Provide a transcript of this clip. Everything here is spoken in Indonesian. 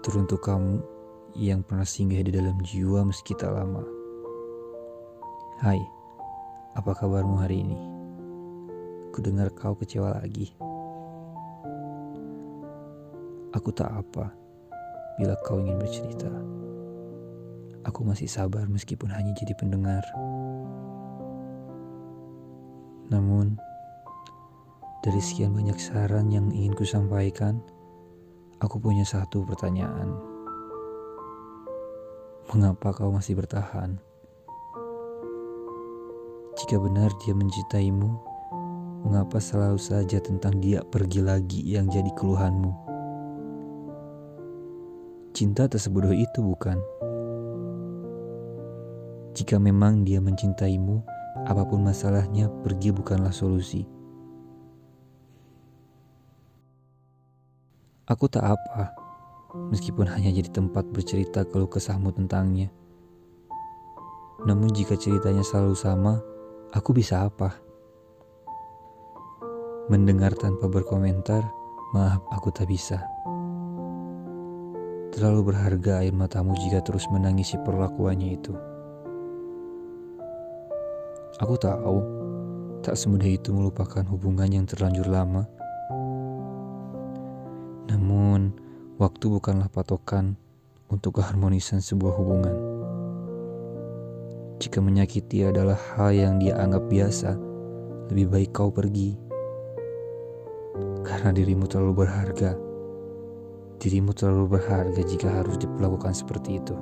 Teruntuk kamu yang pernah singgah di dalam jiwa meski tak lama. Hai, apa kabarmu hari ini? Kudengar kau kecewa lagi. Aku tak apa bila kau ingin bercerita. Aku masih sabar meskipun hanya jadi pendengar. Namun, dari sekian banyak saran yang ingin ku sampaikan, aku punya satu pertanyaan. Mengapa kau masih bertahan? Jika benar dia mencintaimu, mengapa selalu saja tentang dia pergi lagi yang jadi keluhanmu? Cinta tak sebodoh itu, bukan? Jika memang dia mencintaimu, apa pun masalahnya, pergi bukanlah solusi. Aku tak apa, meskipun hanya jadi tempat bercerita keluh kesahmu tentangnya. Namun jika ceritanya selalu sama, aku bisa apa? Mendengar tanpa berkomentar, maaf aku tak bisa. Terlalu berharga air matamu jika terus menangisi perlakuannya itu. Aku tahu, tak semudah itu melupakan hubungan yang terlanjur lama. Namun, waktu bukanlah patokan untuk keharmonisan sebuah hubungan. Jika menyakiti adalah hal yang dia anggap biasa, lebih baik kau pergi. Karena dirimu terlalu berharga. Dirimu terlalu berharga jika harus diperlakukan seperti itu.